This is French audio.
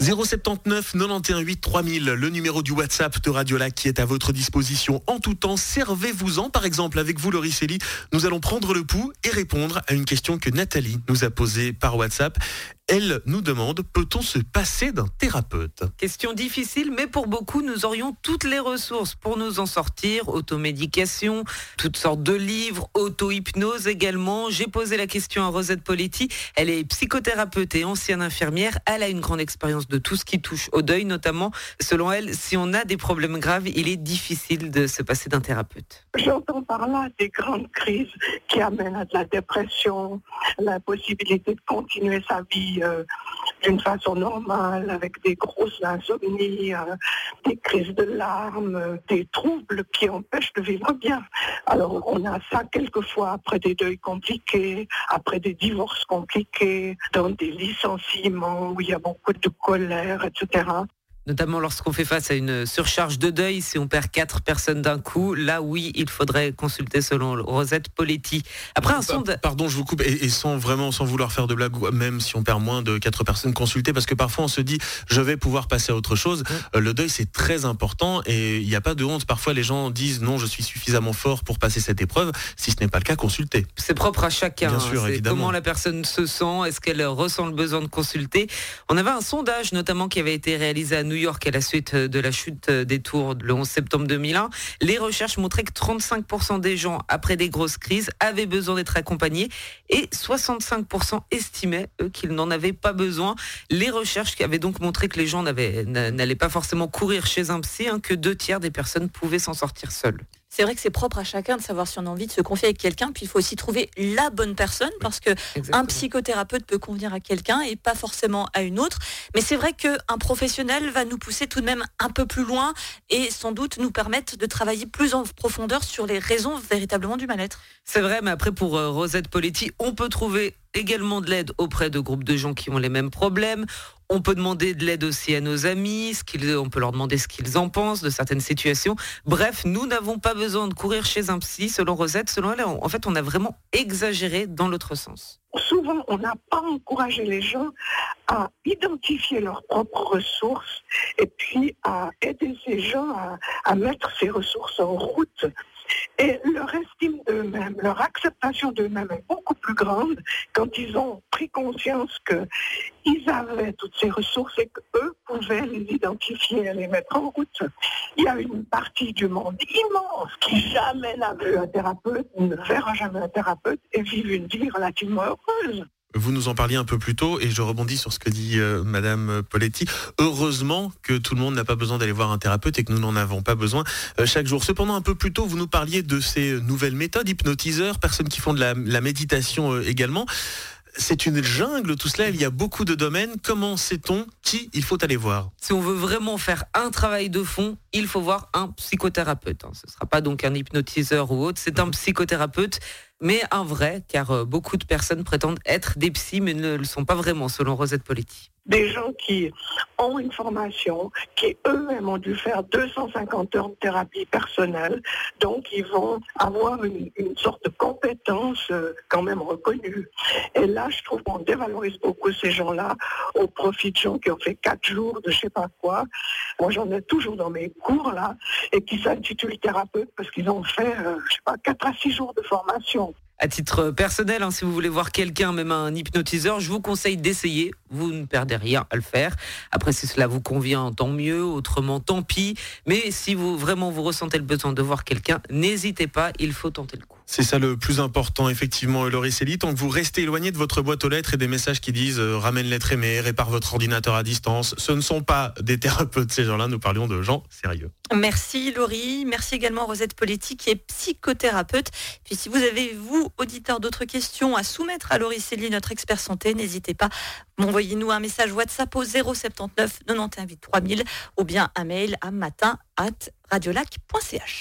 079 91 8 3000, le numéro du WhatsApp de Radiola qui est à votre disposition en tout temps. Servez-vous-en, par exemple, avec vous, Laurie Célie. Nous allons prendre le pouls et répondre à une question que Nathalie nous a posée par WhatsApp. Elle nous demande, peut-on se passer d'un thérapeute? Question difficile, mais pour beaucoup, nous aurions toutes les ressources pour nous en sortir. Automédication, toutes sortes de livres, auto-hypnose également. J'ai posé la question à Rosette Poletti. Elle est psychothérapeute et ancienne infirmière. Elle a une grande expérience de tout ce qui touche au deuil, notamment. Selon elle, si on a des problèmes graves, il est difficile de se passer d'un thérapeute. J'entends par là des grandes crises qui amènent à de la dépression, la possibilité de continuer sa vie euh, d'une façon normale, avec des grosses insomnies, euh, des crises de larmes, euh, des troubles qui empêchent de vivre bien. Alors on a ça quelquefois après des deuils compliqués, après des divorces compliqués, dans des licenciements où il y a beaucoup de colère, etc notamment lorsqu'on fait face à une surcharge de deuil, si on perd quatre personnes d'un coup, là oui, il faudrait consulter selon Rosette Poletti. Après un sondage... Pardon, je vous coupe, et, sans vraiment, sans vouloir faire de blague, même si on perd moins de quatre personnes, consulter, parce que parfois on se dit, je vais pouvoir passer à autre chose. Euh, le deuil, c'est très important, et il n'y a pas de honte. Parfois, les gens disent, non, je suis suffisamment fort pour passer cette épreuve. Si ce n'est pas le cas, consulter. C'est propre à chacun. Bien sûr, évidemment. Comment la personne se sent, est-ce qu'elle ressent le besoin de consulter. On avait un sondage, notamment, qui avait été réalisé à New York à la suite de la chute des tours le 11 septembre 2001, les recherches montraient que 35% des gens, après des grosses crises, avaient besoin d'être accompagnés et 65% estimaient, qu'ils n'en avaient pas besoin. Les recherches qui avaient donc montré que les gens n'allaient pas forcément courir chez un psy, hein, que deux tiers des personnes pouvaient s'en sortir seules c'est vrai que c'est propre à chacun de savoir si on a envie de se confier avec quelqu'un. Puis il faut aussi trouver la bonne personne parce que un psychothérapeute peut convenir à quelqu'un et pas forcément à une autre. Mais c'est vrai qu'un professionnel va nous pousser tout de même un peu plus loin et sans doute nous permettre de travailler plus en profondeur sur les raisons véritablement du mal-être. C'est vrai, mais après pour euh, Rosette Poletti, on peut trouver également de l'aide auprès de groupes de gens qui ont les mêmes problèmes. On peut demander de l'aide aussi à nos amis, ce qu'ils, on peut leur demander ce qu'ils en pensent de certaines situations. Bref, nous n'avons pas besoin de courir chez un psy, selon Rosette. Selon elle, en fait, on a vraiment exagéré dans l'autre sens. Souvent, on n'a pas encouragé les gens à identifier leurs propres ressources et puis à aider ces gens à, à mettre ces ressources en route. Et leur estime d'eux-mêmes, leur acceptation d'eux-mêmes est beaucoup plus grande quand ils ont pris conscience qu'ils avaient toutes ces ressources et qu'eux pouvaient les identifier et les mettre en route. Il y a une partie du monde immense qui jamais n'a vu un thérapeute, ne verra jamais un thérapeute et vivent une vie relativement heureuse. Vous nous en parliez un peu plus tôt et je rebondis sur ce que dit euh, Madame Poletti. Heureusement que tout le monde n'a pas besoin d'aller voir un thérapeute et que nous n'en avons pas besoin euh, chaque jour. Cependant, un peu plus tôt, vous nous parliez de ces nouvelles méthodes, hypnotiseurs, personnes qui font de la, méditation euh, également. C'est une jungle tout cela, il y a beaucoup de domaines. Comment sait-on qui il faut aller voir? Si on veut vraiment faire un travail de fond, il faut voir un psychothérapeute. Hein. Ce ne sera pas donc un hypnotiseur ou autre, c'est un psychothérapeute mais un vrai, car euh, beaucoup de personnes prétendent être des psys, mais ne le sont pas vraiment, selon Rosette Poletti des gens qui ont une formation, qui eux-mêmes ont dû faire 250 heures de thérapie personnelle, donc ils vont avoir une, sorte de compétence euh, quand même reconnue. Et là, je trouve qu'on dévalorise beaucoup ces gens-là au profit de gens qui ont fait quatre jours de je sais pas quoi. Moi, j'en ai toujours dans mes cours là, et qui s'intitulent thérapeutes parce qu'ils ont fait, euh, je sais pas, quatre à six jours de formation à titre personnel, hein, si vous voulez voir quelqu'un, même un hypnotiseur, je vous conseille d'essayer. Vous ne perdez rien à le faire. Après, si cela vous convient, tant mieux. Autrement, tant pis. Mais si vous vraiment vous ressentez le besoin de voir quelqu'un, n'hésitez pas. Il faut tenter le coup. C'est ça le plus important, effectivement, Laurie Célie. Tant que vous restez éloigné de votre boîte aux lettres et des messages qui disent euh, ramène l'être aimé, répare votre ordinateur à distance, ce ne sont pas des thérapeutes, ces gens-là. Nous parlions de gens sérieux. Merci, Laurie. Merci également, Rosette Politique, qui est psychothérapeute. Puis, si vous avez, vous, auditeurs, d'autres questions à soumettre à Laurie Célie, notre expert santé, n'hésitez pas. Envoyez-nous un message WhatsApp au 079 91 3000 ou bien un mail à matin at radiolac.ch.